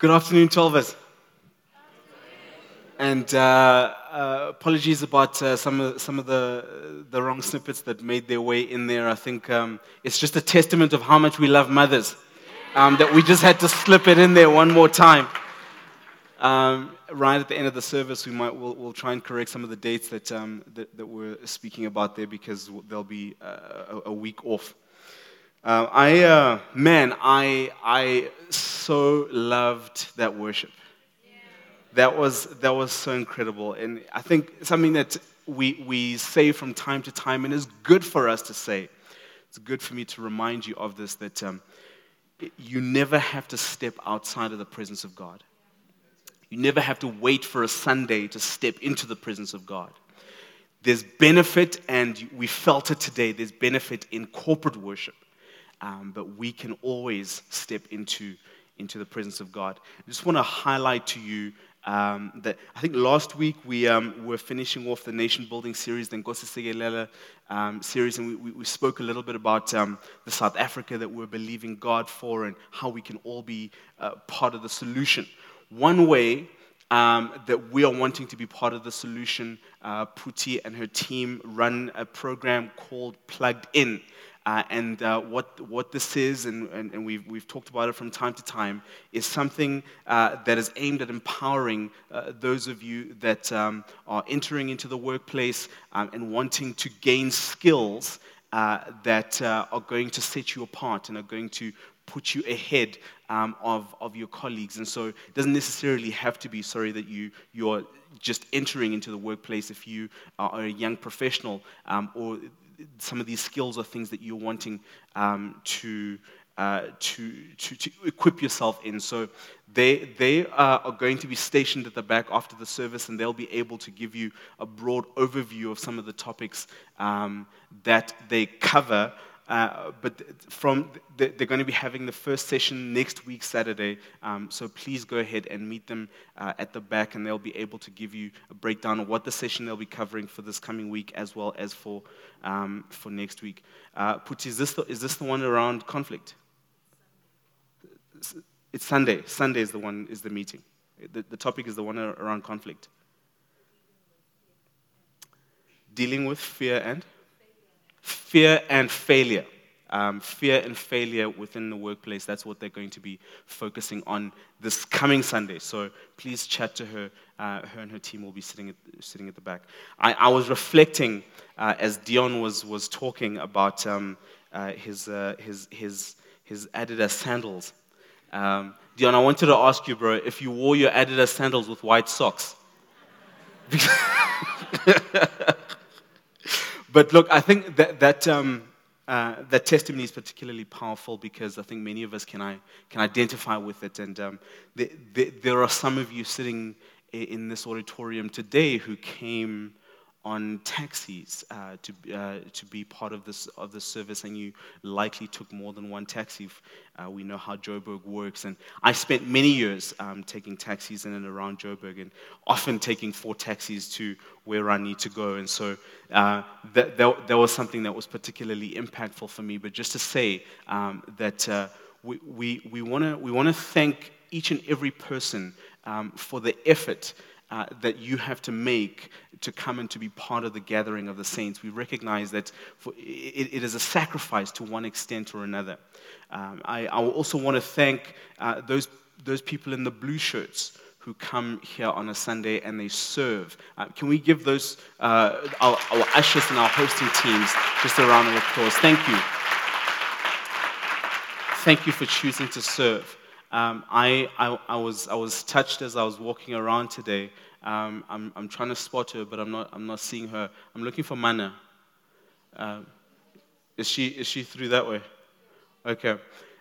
Good afternoon, Tolvers. And uh, uh, apologies about uh, some of, some of the, the wrong snippets that made their way in there. I think um, it's just a testament of how much we love mothers um, that we just had to slip it in there one more time. Um, right at the end of the service, we might we'll, we'll try and correct some of the dates that, um, that, that, we're speaking about there because they'll be uh, a, a week off. Uh, I, uh, man, I, I so loved that worship. That was, that was so incredible. And I think something that we, we say from time to time and is good for us to say. It's good for me to remind you of this that um, you never have to step outside of the presence of God. You never have to wait for a Sunday to step into the presence of God. There's benefit, and we felt it today, there's benefit in corporate worship um, but we can always step into, into the presence of God. I just want to highlight to you um, that I think last week we um, were finishing off the nation building series, the Nkosi um, series, and we, we, spoke a little bit about um, the South Africa that we're believing God for and how we can all be uh, part of the solution. One way um, that we are wanting to be part of the solution, uh, Puti and her team run a program called Plugged In. Uh, and uh, what, what this is, and, and, and, we've, we've talked about it from time to time, is something uh, that is aimed at empowering uh, those of you that um, are entering into the workplace um, and wanting to gain skills uh, that uh, are going to set you apart and are going to put you ahead um, of, of your colleagues. And so it doesn't necessarily have to be, sorry, that you, you're just entering into the workplace if you are a young professional um, or some of these skills are things that you're wanting um, to, uh, to, to, to, equip yourself in. So they, they are going to be stationed at the back after the service, and they'll be able to give you a broad overview of some of the topics um, that they cover uh, but from they're going to be having the first session next week, Saturday. Um, so please go ahead and meet them uh, at the back, and they'll be able to give you a breakdown of what the session they'll be covering for this coming week, as well as for um, for next week. Uh, Puti, is this the, is this the one around conflict? It's Sunday. Sunday is the one is the meeting. The, the topic is the one around conflict. Dealing with fear and fear and failure. Um, fear and failure within the workplace. That's what they're going to be focusing on this coming Sunday. So please chat to her. Uh, her and her team will be sitting at, sitting at the back. I, I was reflecting uh, as Dion was, was talking about um, uh, his, uh, his, his, his Adidas sandals. Um, Dion, I wanted to ask you, bro, if you wore your Adidas sandals with white socks. But look, I think that, that, um, uh, that testimony is particularly powerful because I think many of us can, I, can identify with it. And um, the, the, there are some of you sitting in this auditorium today who came on taxis uh, to, uh, to be part of this of the service, and you likely took more than one taxi. Uh, we know how Joburg works, and I spent many years um, taking taxis in and around Joburg, and often taking four taxis to where I need to go. And so uh, that, that, that, was something that was particularly impactful for me. But just to say um, that uh, we, we, we want to we wanna thank each and every person um, for the effort uh, that you have to make to come and to be part of the gathering of the saints. We recognize that for, it, it is a sacrifice to one extent or another. Um, I, I also want to thank uh, those, those people in the blue shirts who come here on a Sunday and they serve. Uh, can we give those, uh, our, our ushers and our hosting teams just a round of applause? Thank you. Thank you for choosing to serve. Um, I, I, I, was, I was touched as I was walking around today. Um, I'm, I'm trying to spot her, but I'm not, I'm not seeing her. I'm looking for Mana. Uh, is, she, is she through that way? Okay.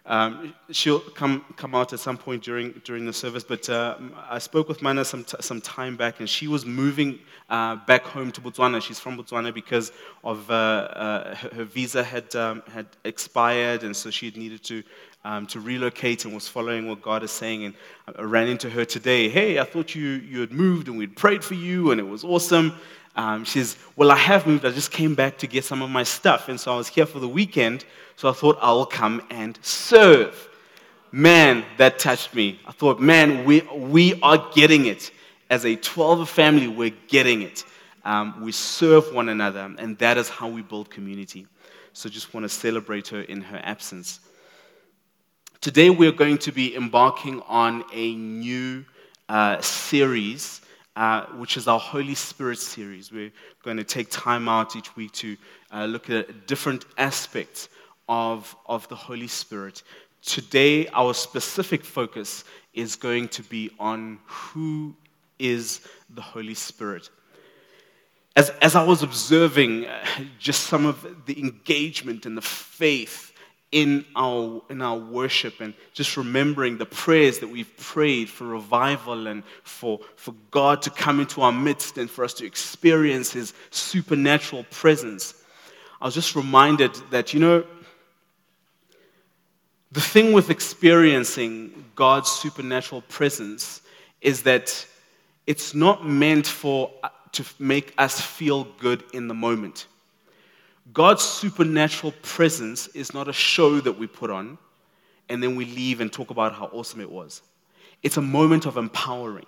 Um, she'll come, come out at some point during, during the service, but uh, I spoke with Mana some, t- some time back, and she was moving uh, back home to Botswana. She's from Botswana because of uh, uh her, her, visa had, um, had expired, and so she needed to um, to relocate and was following what God is saying. And I ran into her today. Hey, I thought you, you had moved and we'd prayed for you and it was awesome. Um, she says, Well, I have moved. I just came back to get some of my stuff. And so I was here for the weekend. So I thought I'll come and serve. man, that touched me. I thought, man, we, we are getting it. As a 12 family, we're getting it. Um, we serve one another, and that is how we build community. So just want to celebrate her in her absence. Today, we're going to be embarking on a new uh, series, uh, which is our Holy Spirit series. We're going to take time out each week to uh, look at different aspects of, of the Holy Spirit. Today, our specific focus is going to be on who is the Holy Spirit. As, as I was observing uh, just some of the engagement and the faith in our, in our worship and just remembering the prayers that we've prayed for revival and for, for God to come into our midst and for us to experience His supernatural presence, I was just reminded that, you know, the thing with experiencing God's supernatural presence is that it's not meant for uh, to make us feel good in the moment. God's supernatural presence is not a show that we put on and then we leave and talk about how awesome it was. It's a moment of empowering.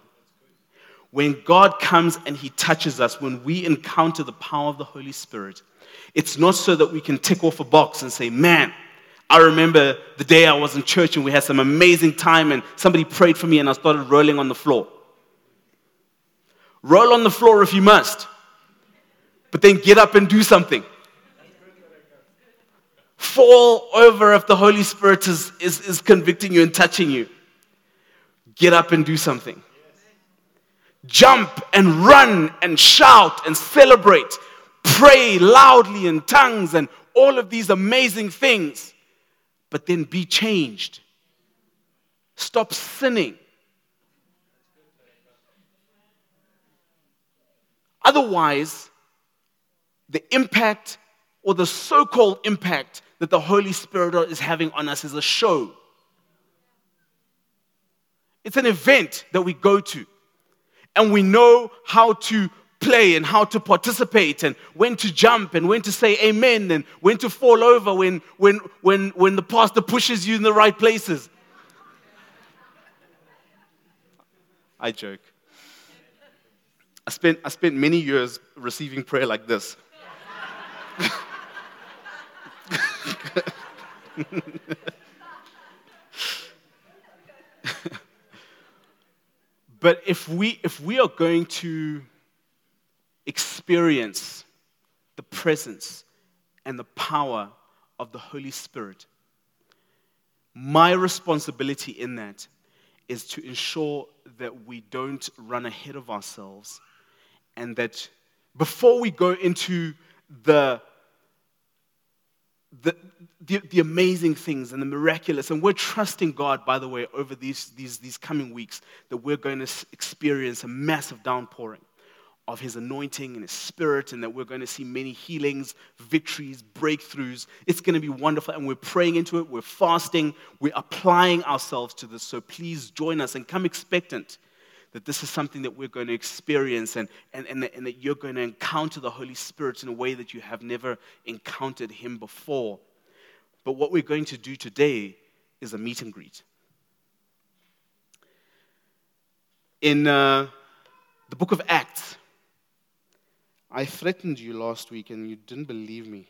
When God comes and He touches us, when we encounter the power of the Holy Spirit, it's not so that we can tick off a box and say, Man, I remember the day I was in church and we had some amazing time and somebody prayed for me and I started rolling on the floor. Roll on the floor if you must, but then get up and do something fall over if the Holy Spirit is, is, is convicting you and touching you. Get up and do something. Jump and run and shout and celebrate. Pray loudly in tongues and all of these amazing things. But then be changed. Stop sinning. Otherwise, the impact or the so called impact that the Holy Spirit is having on us is a show. It's an event that we go to, and we know how to play and how to participate and when to jump and when to say amen and when to fall over when, when, when, when the pastor pushes you in the right places. I joke. I spent, I spent many years receiving prayer like this. but if we, if we are going to experience the presence and the power of the Holy Spirit, my responsibility in that is to ensure that we don't run ahead of ourselves and that before we go into the the, the, the, amazing things and the miraculous. And we're trusting God, by the way, over these, these, these coming weeks that we're going to experience a massive downpouring of His anointing and His Spirit, and that we're going to see many healings, victories, breakthroughs. It's going to be wonderful, and we're praying into it, we're fasting, we're applying ourselves to this. So please join us and come expectant that this is something that we're going to experience and, and, and, that, and that you're going to encounter the Holy Spirit in a way that you have never encountered Him before. But what we're going to do today is a meet and greet. In uh, the book of Acts, I threatened you last week and you didn't believe me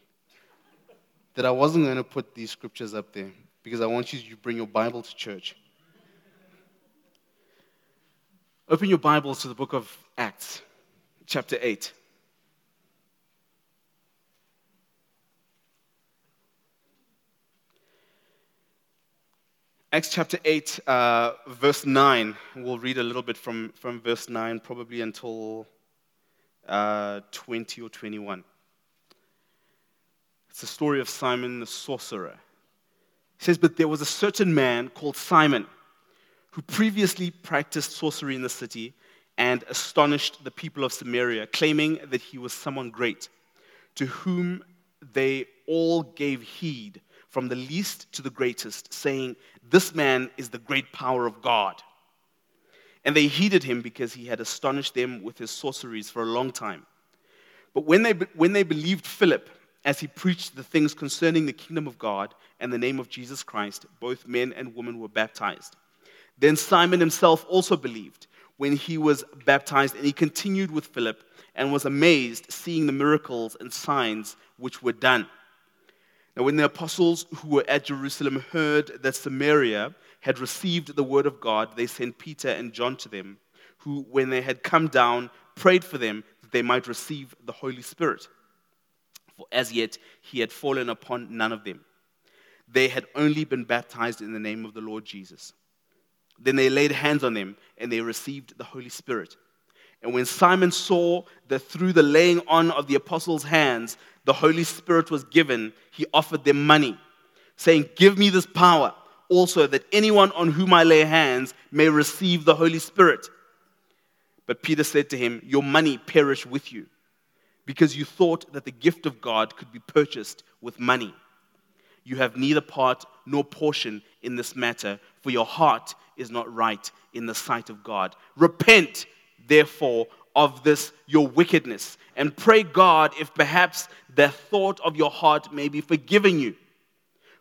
that I wasn't going to put these scriptures up there because I want you to bring your Bible to church. Open your Bibles to the book of Acts, chapter 8. Acts chapter 8, uh, verse 9. We'll read a little bit from, from verse 9, probably until uh, 20 or 21. It's the story of Simon the sorcerer. It says, But there was a certain man called Simon who previously practiced sorcery in the city and astonished the people of Samaria, claiming that he was someone great, to whom they all gave heed, from the least to the greatest, saying, This man is the great power of God. And they heeded him because he had astonished them with his sorceries for a long time. But when they, when they believed Philip as he preached the things concerning the kingdom of God and the name of Jesus Christ, both men and women were baptized. Then Simon himself also believed when he was baptized, and he continued with Philip and was amazed seeing the miracles and signs which were done. Now, when the apostles who were at Jerusalem heard that Samaria had received the word of God, they sent Peter and John to them, who, when they had come down, prayed for them that they might receive the Holy Spirit. For as yet he had fallen upon none of them. They had only been baptized in the name of the Lord Jesus. Then they laid hands on them, and they received the Holy Spirit. And when Simon saw that through the laying on of the apostles' hands, the Holy Spirit was given, he offered them money, saying, Give me this power also, that anyone on whom I lay hands may receive the Holy Spirit. But Peter said to him, Your money perish with you, because you thought that the gift of God could be purchased with money. You have neither part nor portion in this matter, for your heart is not right in the sight of God. Repent therefore, of this your wickedness, and pray God if perhaps the thought of your heart may be forgiven you.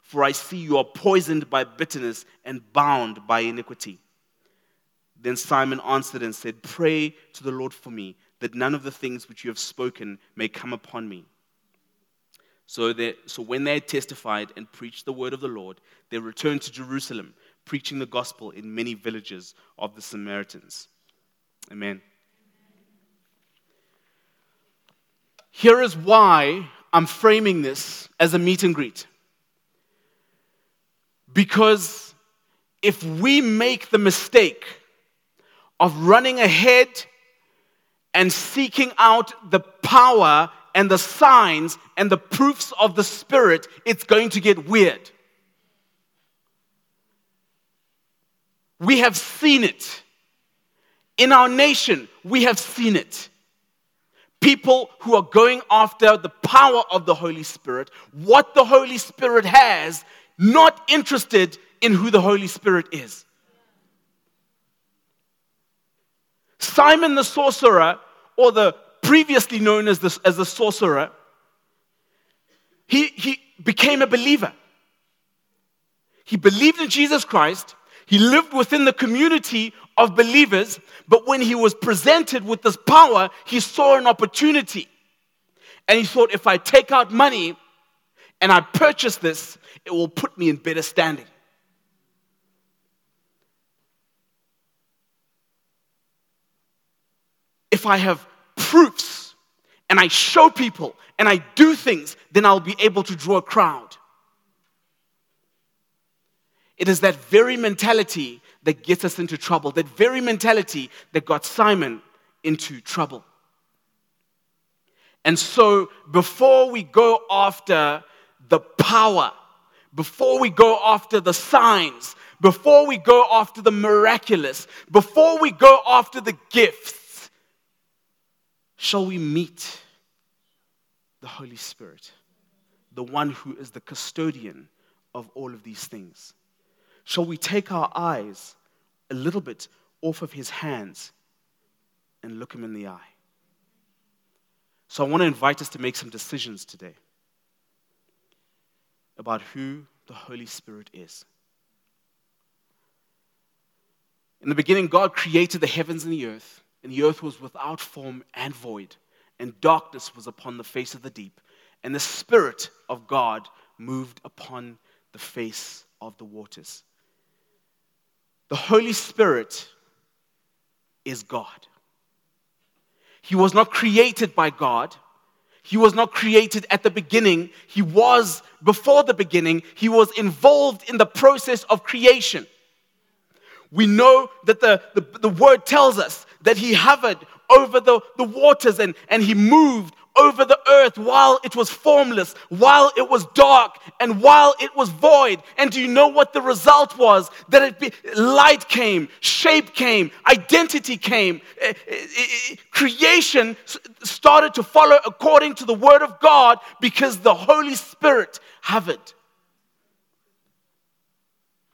For I see you are poisoned by bitterness and bound by iniquity. Then Simon answered and said, Pray to the Lord for me, that none of the things which you have spoken may come upon me. So, they, so when they had testified and preached the word of the Lord, they returned to Jerusalem, preaching the gospel in many villages of the Samaritans. Amen. Here is why I'm framing this as a meet and greet. Because if we make the mistake of running ahead and seeking out the power and the signs and the proofs of the Spirit, it's going to get weird. We have seen it. In our nation, we have seen it. People who are going after the power of the Holy Spirit, what the Holy Spirit has, not interested in who the Holy Spirit is. Simon the sorcerer, or the previously known as the, as the sorcerer, he, he became a believer. He believed in Jesus Christ. He lived within the community of believers, but when he was presented with this power, he saw an opportunity. And he thought, if I take out money and I purchase this, it will put me in better standing. If I have proofs and I show people and I do things, then I'll be able to draw a crowd. It is that very mentality that gets us into trouble, that very mentality that got Simon into trouble. And so, before we go after the power, before we go after the signs, before we go after the miraculous, before we go after the gifts, shall we meet the Holy Spirit, the one who is the custodian of all of these things? Shall we take our eyes a little bit off of his hands and look him in the eye? So I want to invite us to make some decisions today about who the Holy Spirit is. In the beginning, God created the heavens and the earth, and the earth was without form and void, and darkness was upon the face of the deep, and the Spirit of God moved upon the face of the waters. The Holy Spirit is God. He was not created by God. He was not created at the beginning. He was before the beginning. He was involved in the process of creation. We know that the, the, the word tells us that he hovered over the, the waters and, and he moved over the earth while it was formless, while it was dark, and while it was void. And do you know what the result was? That it be, light came, shape came, identity came, eh, eh, eh, creation started to follow according to the word of God because the Holy Spirit hovered.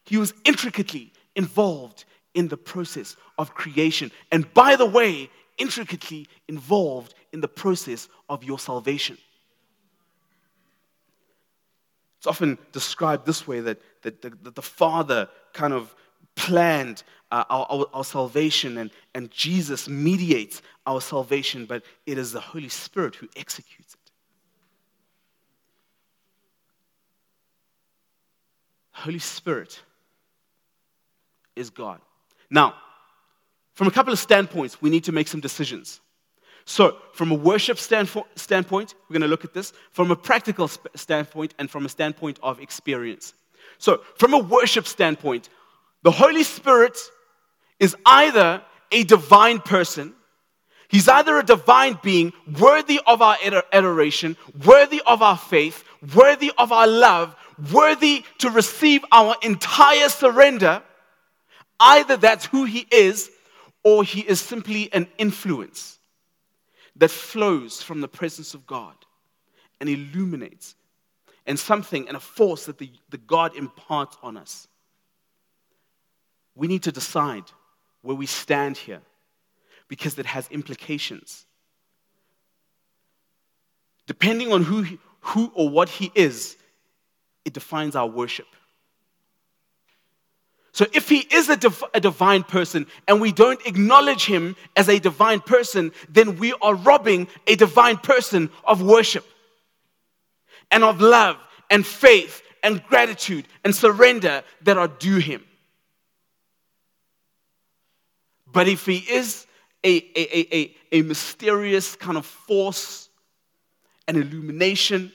He was intricately involved in the process of creation. And by the way, intricately involved in the process of your salvation. It's often described this way that, that, the, that the Father kind of planned uh, our, our, our salvation and, and Jesus mediates our salvation, but it is the Holy Spirit who executes it. Holy Spirit is God. Now, from a couple of standpoints, we need to make some decisions. So, from a worship standpoint, we're going to look at this. From a practical standpoint, and from a standpoint of experience. So, from a worship standpoint, the Holy Spirit is either a divine person, he's either a divine being worthy of our adoration, worthy of our faith, worthy of our love, worthy to receive our entire surrender. Either that's who he is, or he is simply an influence that flows from the presence of God and illuminates, and something and a force that the, the God imparts on us. We need to decide where we stand here because it has implications. Depending on who, who or what he is, it defines our worship. So if he is a, div- a, divine person and we don't acknowledge him as a divine person, then we are robbing a divine person of worship and of love and faith and gratitude and surrender that are due him. But if he is a, a, a, a, mysterious kind of force, an illumination,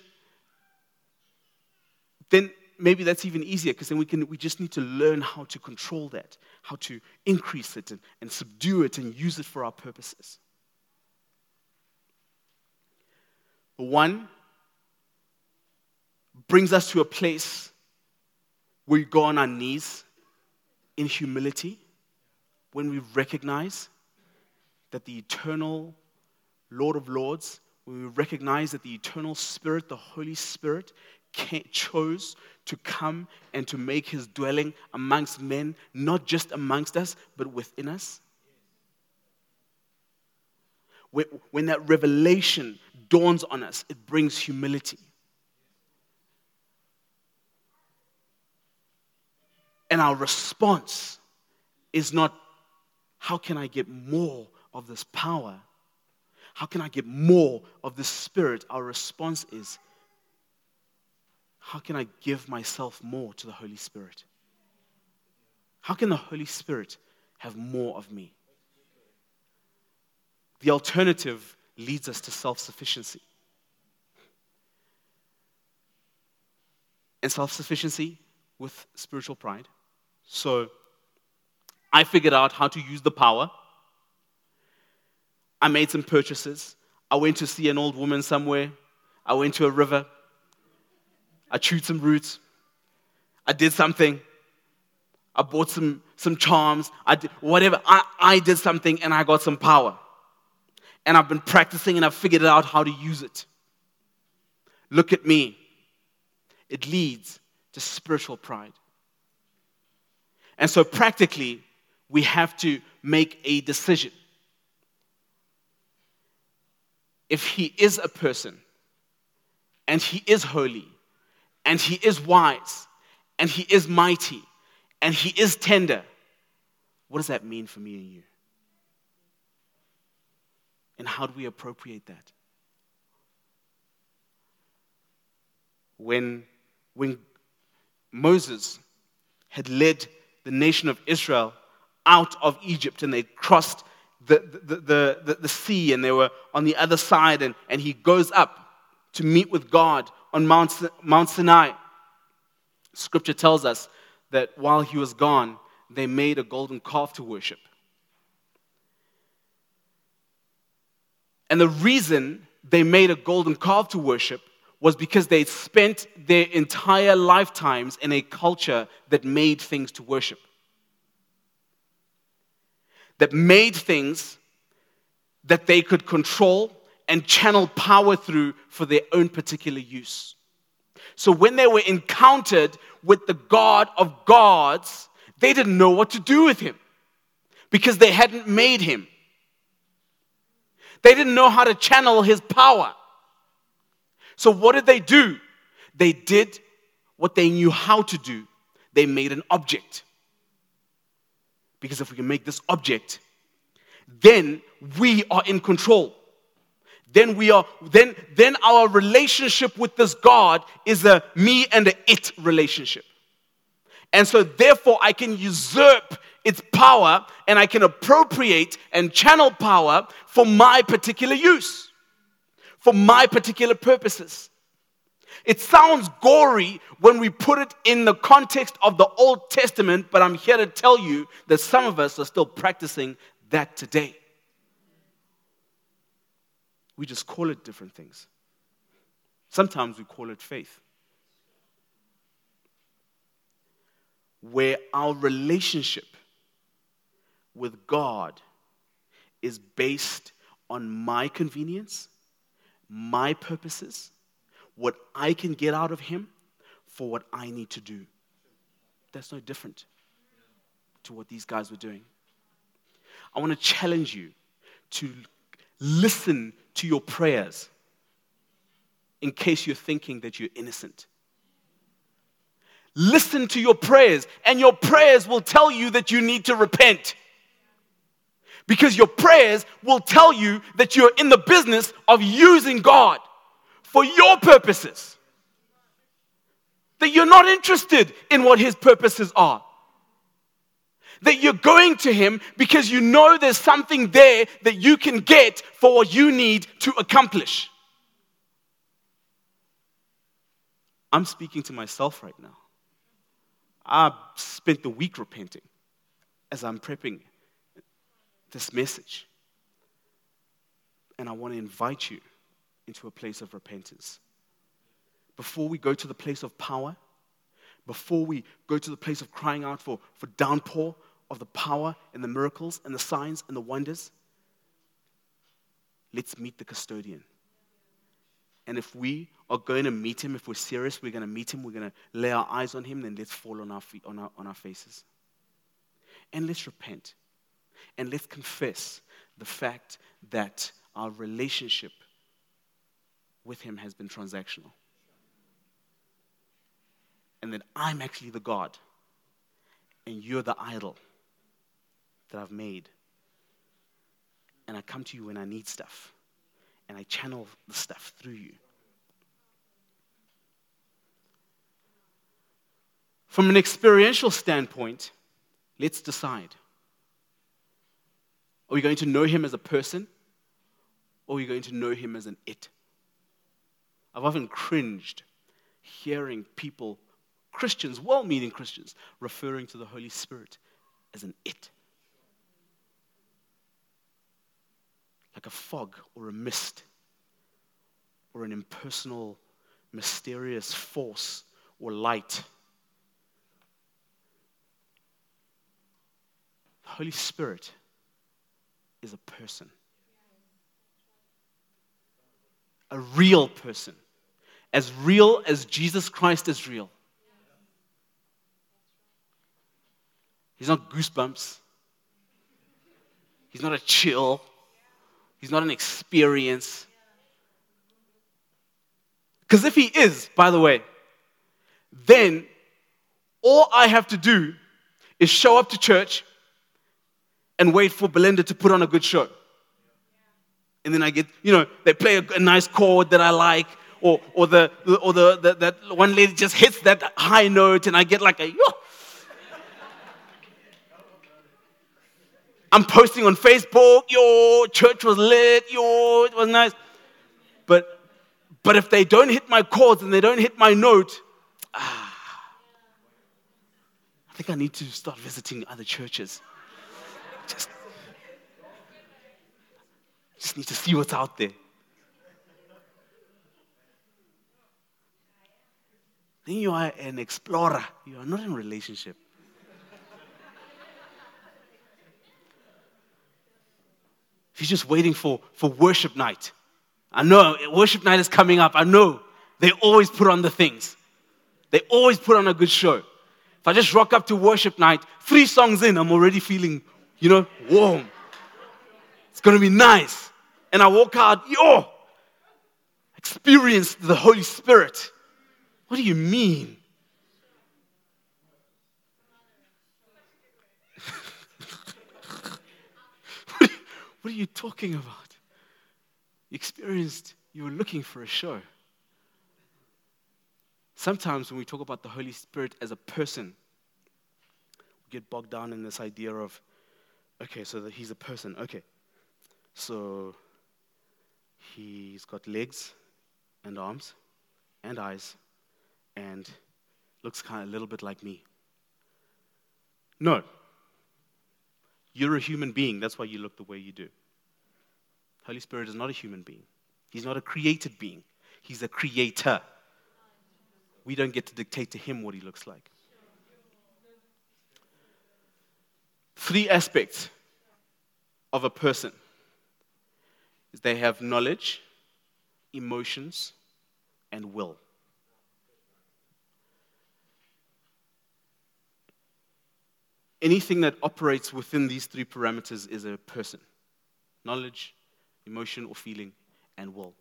then maybe that's even easier because then we, can, we just need to learn how to control that, how to increase it and, and subdue it and use it for our purposes. One brings us to a place where we go on our knees in humility when we recognize that the eternal Lord of Lords, when we recognize that the eternal Spirit, the Holy Spirit, chose to come and to make his dwelling amongst men, not just amongst us, but within us? When that revelation dawns on us, it brings humility. And our response is not, how can I get more of this power? How can I get more of this spirit? Our response is, how can I give myself more to the Holy Spirit? How can the Holy Spirit have more of me? The alternative leads us to self sufficiency. And self sufficiency with spiritual pride. So I figured out how to use the power. I made some purchases. I went to see an old woman somewhere. I went to a river. I chewed some roots. I did something. I bought some, some charms. I did whatever. I, I did something and I got some power. And I've been practicing and I've figured out how to use it. Look at me. It leads to spiritual pride. And so, practically, we have to make a decision. If he is a person and he is holy and he is wise, and he is mighty, and he is tender. What does that mean for me and you? And how do we appropriate that? When, when Moses had led the nation of Israel out of Egypt and they crossed the, the, the, the, the sea and they were on the other side, and, and he goes up to meet with God on Mount, Mount Sinai. Scripture tells us that while he was gone, they made a golden calf to worship. And the reason they made a golden calf to worship was because they spent their entire lifetimes in a culture that made things to worship. That made things that they could control and channel power through for their own particular use. So when they were encountered with the God of gods, they didn't know what to do with him because they hadn't made him. They didn't know how to channel his power. So what did they do? They did what they knew how to do, they made an object. Because if we can make this object, then we are in control. Then we are then then our relationship with this God is a me and a it relationship. And so therefore I can usurp its power and I can appropriate and channel power for my particular use, for my particular purposes. It sounds gory when we put it in the context of the Old Testament, but I'm here to tell you that some of us are still practicing that today. We just call it different things. Sometimes we call it faith. Where our relationship with God is based on my convenience, my purposes, what I can get out of Him for what I need to do. That's no different to what these guys were doing. I want to challenge you to listen to your prayers in case you're thinking that you're innocent. Listen to your prayers, and your prayers will tell you that you need to repent. Because your prayers will tell you that you're in the business of using God for your purposes. That you're not interested in what His purposes are. That you're going to Him because you know there's something there that you can get for what you need to accomplish. I'm speaking to myself right now. I spent the week repenting as I'm prepping this message. And I want to invite you into a place of repentance. Before we go to the place of power, before we go to the place of crying out for, for downpour of the power and the miracles and the signs and the wonders, let's meet the custodian. And if we are going to meet him, if we're serious, we're going to meet him, we're going to lay our eyes on him, then let's fall on our, feet, on our, on our faces. And let's repent. And let's confess the fact that our relationship with Him has been transactional. And that I'm actually the God, and you're the idol that I've made. And I come to you when I need stuff, and I channel the stuff through you. From an experiential standpoint, let's decide. Are we going to know him as a person? Or are we going to know him as an it? I've often cringed hearing people, Christians, well meaning Christians, referring to the Holy Spirit as an it. Like a fog or a mist or an impersonal, mysterious force or light. The Holy Spirit is a person, a real person, as real as Jesus Christ is real. He's not goosebumps. He's not a chill. He's not an experience. Because if he is, by the way, then all I have to do is show up to church and wait for Belinda to put on a good show. And then I get, you know, they play a, a nice chord that I like, or, or, the, or the, the, that one lady just hits that high note, and I get like a, yo. I'm posting on Facebook, your church was lit, your it was nice. But, but if they don't hit my chords and they don't hit my note, ah, I think I need to start visiting other churches. Just, just need to see what's out there. Then you are an explorer. You are not in relationship. She's just waiting for, for worship night. I know worship night is coming up. I know they always put on the things. They always put on a good show. If I just rock up to worship night, three songs in, I'm already feeling you know, warm. It's going to be nice. And I walk out, yo, experienced the Holy Spirit. What do you mean? What are you talking about? You experienced, you were looking for a show. Sometimes when we talk about the Holy Spirit as a person, we get bogged down in this idea of, okay, so that he's a person. Okay, so he's got legs and arms and eyes and looks kind of a little bit like me. No. You're a human being. That's why you look the way you do. Holy Spirit is not a human being. He's not a created being. He's a creator. We don't get to dictate to him what he looks like. Three aspects of a person is they have knowledge, emotions, and will. Anything that operates within these three parameters is a person knowledge, emotion or feeling, and will.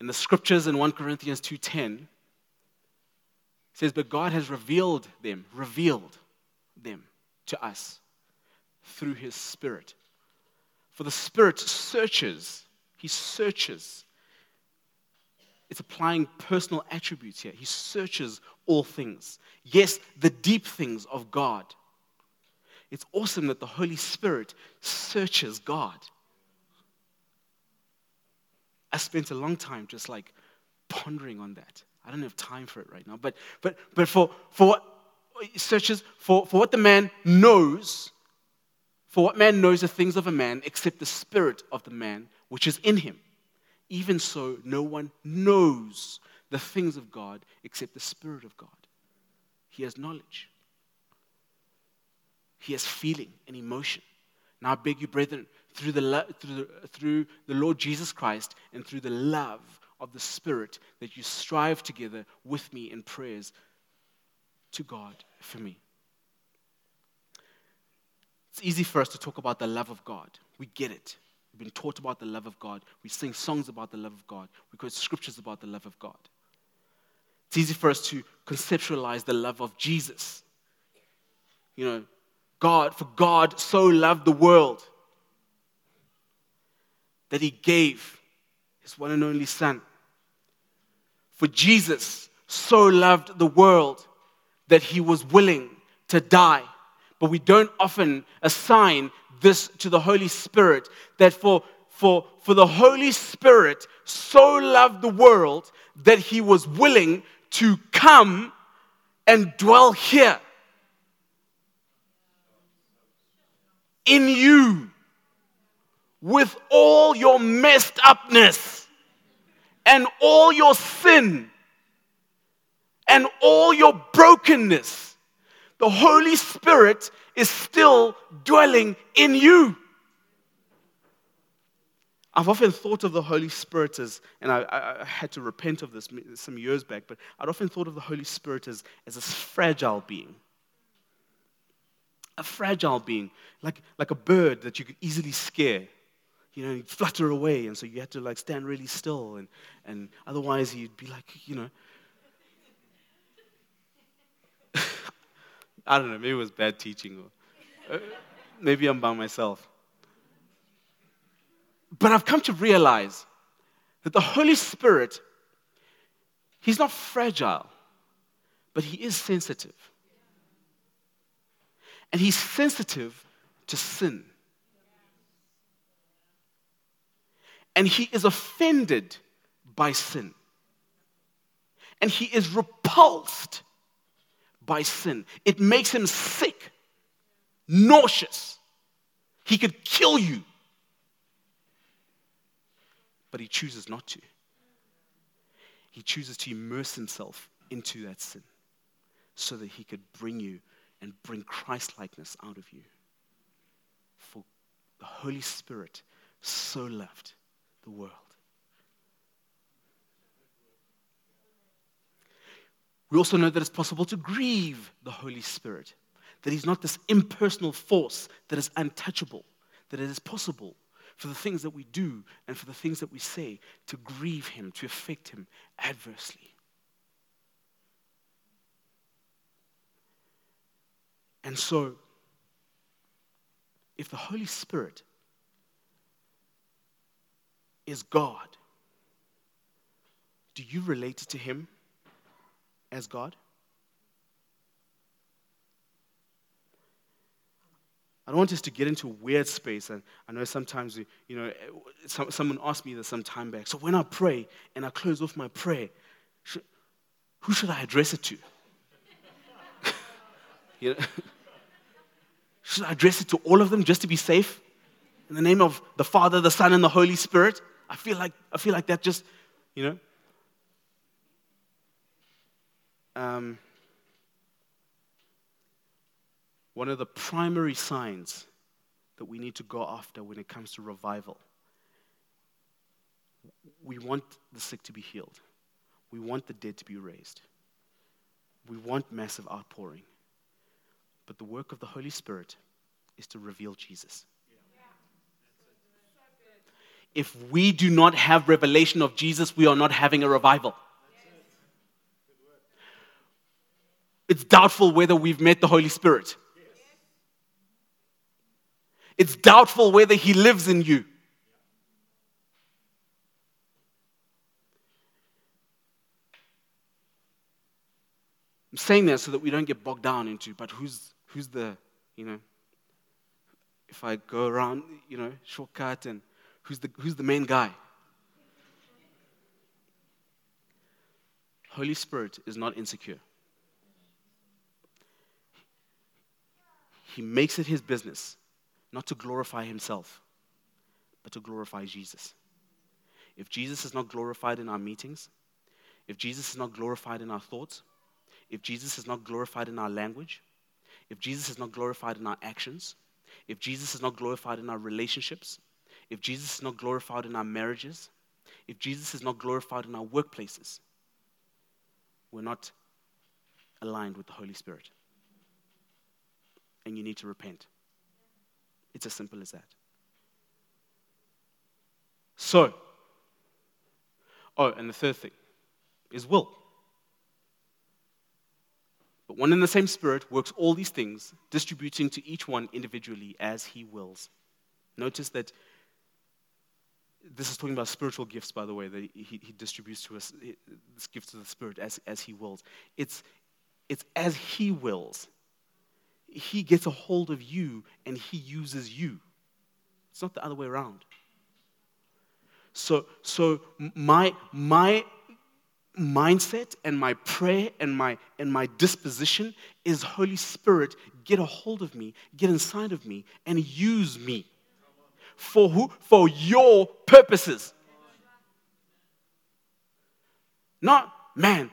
In the scriptures in 1 Corinthians 2:10 says, But God has revealed them, revealed them to us through his Spirit. For the Spirit searches, he searches. It's applying personal attributes here. He searches all things. Yes, the deep things of God. It's awesome that the Holy Spirit searches God. I spent a long time just like pondering on that. I don't have time for it right now. But, but, but for, for what searches for, for what the man knows, for what man knows the things of a man except the spirit of the man which is in him. Even so, no one knows the things of God except the Spirit of God. He has knowledge, he has feeling and emotion. Now, I beg you, brethren, through the, lo- through, the, through the Lord Jesus Christ and through the love of the Spirit, that you strive together with me in prayers to God for me. It's easy for us to talk about the love of God. We get it. We've been taught about the love of God. We sing songs about the love of God. We quote scriptures about the love of God. It's easy for us to conceptualize the love of Jesus. You know, God, for God so loved the world that he gave his one and only Son. For Jesus so loved the world that he was willing to die. But we don't often assign this to the Holy Spirit that for, for, for the Holy Spirit so loved the world that he was willing to come and dwell here in you with all your messed upness and all your sin and all your brokenness. The Holy Spirit is still dwelling in you. I've often thought of the Holy Spirit as, and I, I, had to repent of this some years back, but I'd often thought of the Holy Spirit as, as a fragile being. A fragile being, like, like a bird that you could easily scare. You know, he'd flutter away, and so you had to like stand really still, and, and otherwise he'd be like, you know. I don't know, maybe it was bad teaching, or uh, maybe I'm by myself. But I've come to realize that the Holy Spirit, He's not fragile, but He is sensitive. And He's sensitive to sin. And He is offended by sin. And He is repulsed by sin. It makes Him sick, nauseous. He could kill you but he chooses not to. He chooses to immerse himself into that sin so that he could bring you and bring Christ likeness out of you. For the Holy Spirit so loved the world. We also know that it's possible to grieve the Holy Spirit, that He's not this impersonal force that is untouchable, that it is possible for the things that we do and for the things that we say to grieve him, to affect him adversely. And so, if the Holy Spirit is God, do you relate to Him as God? I don't want us to get into weird space. And I know sometimes, you know, some, someone asked me this some time back. So when I pray and I close off my prayer, should, who should I address it to? you know? Should I address it to all of them just to be safe? In the name of the Father, the Son, and the Holy Spirit? I feel like, I feel like that just, you know. Um, one of the primary signs that we need to go after when it comes to revival. We want the sick to be healed. We want the dead to be raised. We want massive outpouring. But the work of the Holy Spirit is to reveal Jesus. If we do not have revelation of Jesus, we are not having a revival. It's doubtful whether we've met the Holy Spirit. It's doubtful whether he lives in you. I'm saying that so that we don't get bogged down into, but who's, who's the, you know, if I go around, you know, shortcut and who's the, who's the main guy? Holy Spirit is not insecure. He makes it his business not to glorify himself, but to glorify Jesus. If Jesus is not glorified in our meetings, if Jesus is not glorified in our thoughts, if Jesus is not glorified in our language, if Jesus is not glorified in our actions, if Jesus is not glorified in our relationships, if Jesus is not glorified in our marriages, if Jesus is not glorified in our workplaces, we're not aligned with the Holy Spirit. And you need to repent. It's as simple as that. So, oh, and the third thing is will. But one and the same Spirit works all these things, distributing to each one individually as He wills. Notice that this is talking about spiritual gifts, by the way, that He, he distributes to us this gift to the Spirit as, as He wills. It's, it's as He wills he gets a hold of you and he uses you. It's not the other way around. So, so my, my mindset and my prayer and my, and my disposition is Holy Spirit, get a hold of me, get inside of me, and use me. For who? For your purposes. Not, man,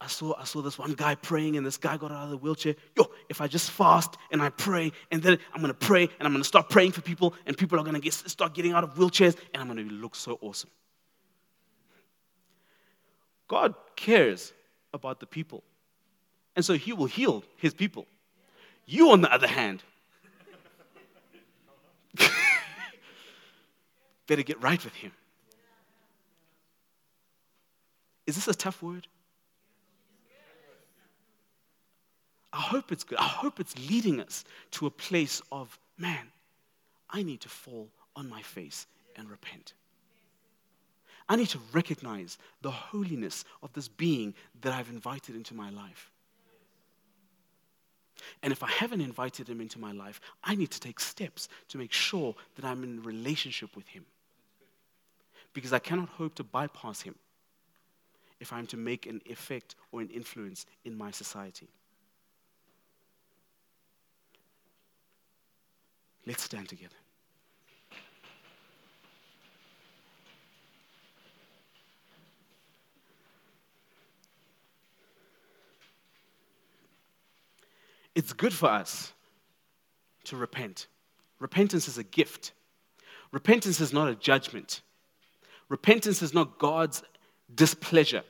I saw, I saw this one guy praying, and this guy got out of the wheelchair. Yo, if I just fast and I pray, and then I'm to pray, and I'm to start praying for people, and people are going to start getting out of wheelchairs, and I'm to look so awesome. God cares about the people, and so He will heal His people. You, on the other hand, better get right with Him. Is this a tough word? I hope it's good. I hope it's leading us to a place of, man, I need to fall on my face and repent. I need to recognize the holiness of this being that I've invited into my life. And if I haven't invited him into my life, I need to take steps to make sure that I'm in relationship with him. Because I cannot hope to bypass him if I'm to make an effect or an influence in my society. Let's stand together. It's good for us to repent. Repentance is a gift. Repentance is not a judgment. Repentance is not God's displeasure.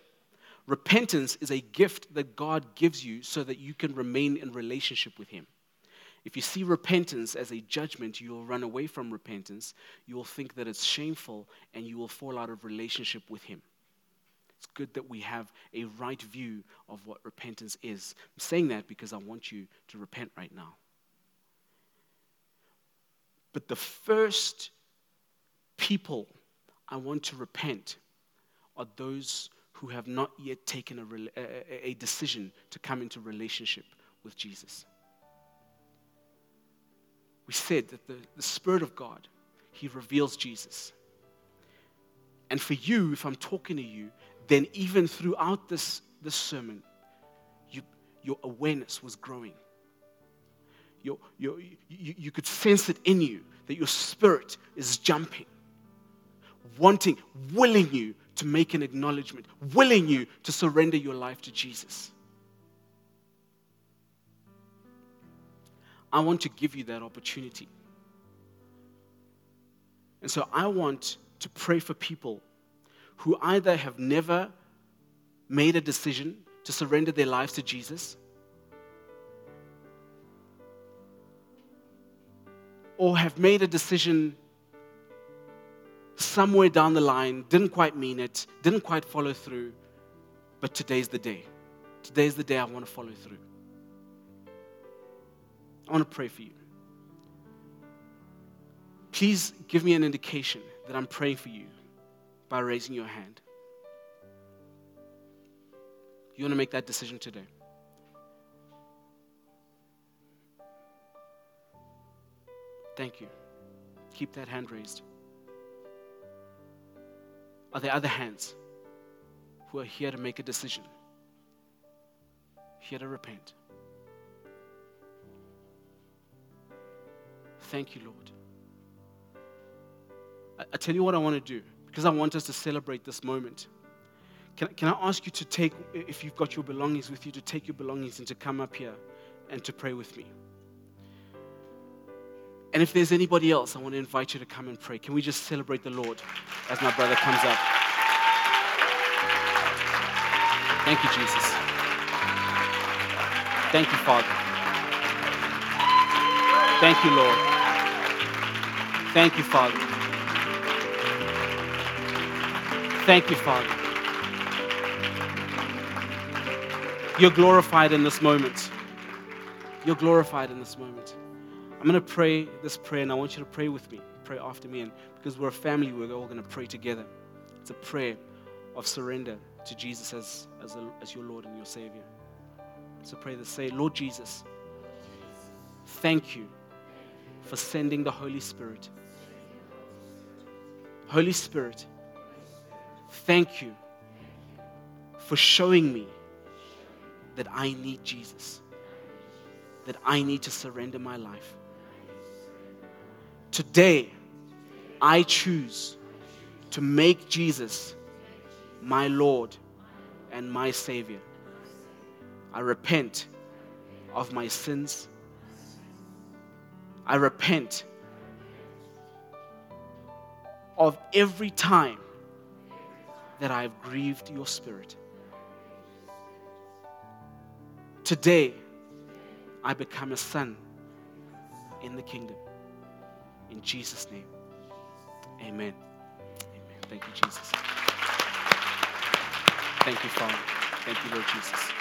Repentance is a gift that God gives you so that you can remain in relationship with Him. If you see repentance as a judgment, you will run away from repentance. You will think that it's shameful and you will fall out of relationship with Him. It's good that we have a right view of what repentance is. I'm saying that because I want you to repent right now. But the first people I want to repent are those who have not yet taken a, a, decision to come into relationship with Jesus. We said that the, the Spirit of God, He reveals Jesus. And for you, if I'm talking to you, then even throughout this, this sermon, you, your awareness was growing. Your, your, you, you could sense it in you that your spirit is jumping, wanting, willing you to make an acknowledgement, willing you to surrender your life to Jesus. I want to give you that opportunity. And so I want to pray for people who either have never made a decision to surrender their lives to Jesus or have made a decision somewhere down the line, didn't quite mean it, didn't quite follow through, but today's the day. Today's the day I want to follow through. I want to pray for you. Please give me an indication that I'm praying for you by raising your hand. You want to make that decision today? Thank you. Keep that hand raised. Are there other hands who are here to make a decision? Here to repent? Thank you, Lord. I, I tell you what I want to do because I want us to celebrate this moment. Can, can I ask you to take, if you've got your belongings with you, to take your belongings and to come up here and to pray with me? And if there's anybody else, I want to invite you to come and pray. Can we just celebrate the Lord as my brother comes up? Thank you, Jesus. Thank you, Father. Thank you, Lord. Thank you, Father. Thank you, Father. You're glorified in this moment. You're glorified in this moment. I'm going to pray this prayer, and I want you to pray with me. Pray after me. And because we're a family, we're all going to pray together. It's a prayer of surrender to Jesus as, as, a, as your Lord and your Savior. So pray this say, Lord Jesus, thank you for sending the Holy Spirit. Holy Spirit, thank you for showing me that I need Jesus, that I need to surrender my life. Today, I choose to make Jesus my Lord and my Savior. I repent of my sins. I repent of every time that I have grieved your Spirit. Today, I become a son in the kingdom. In Jesus' name, amen. Amen. Thank you, Jesus. Thank you, Father. Thank you, Lord Jesus.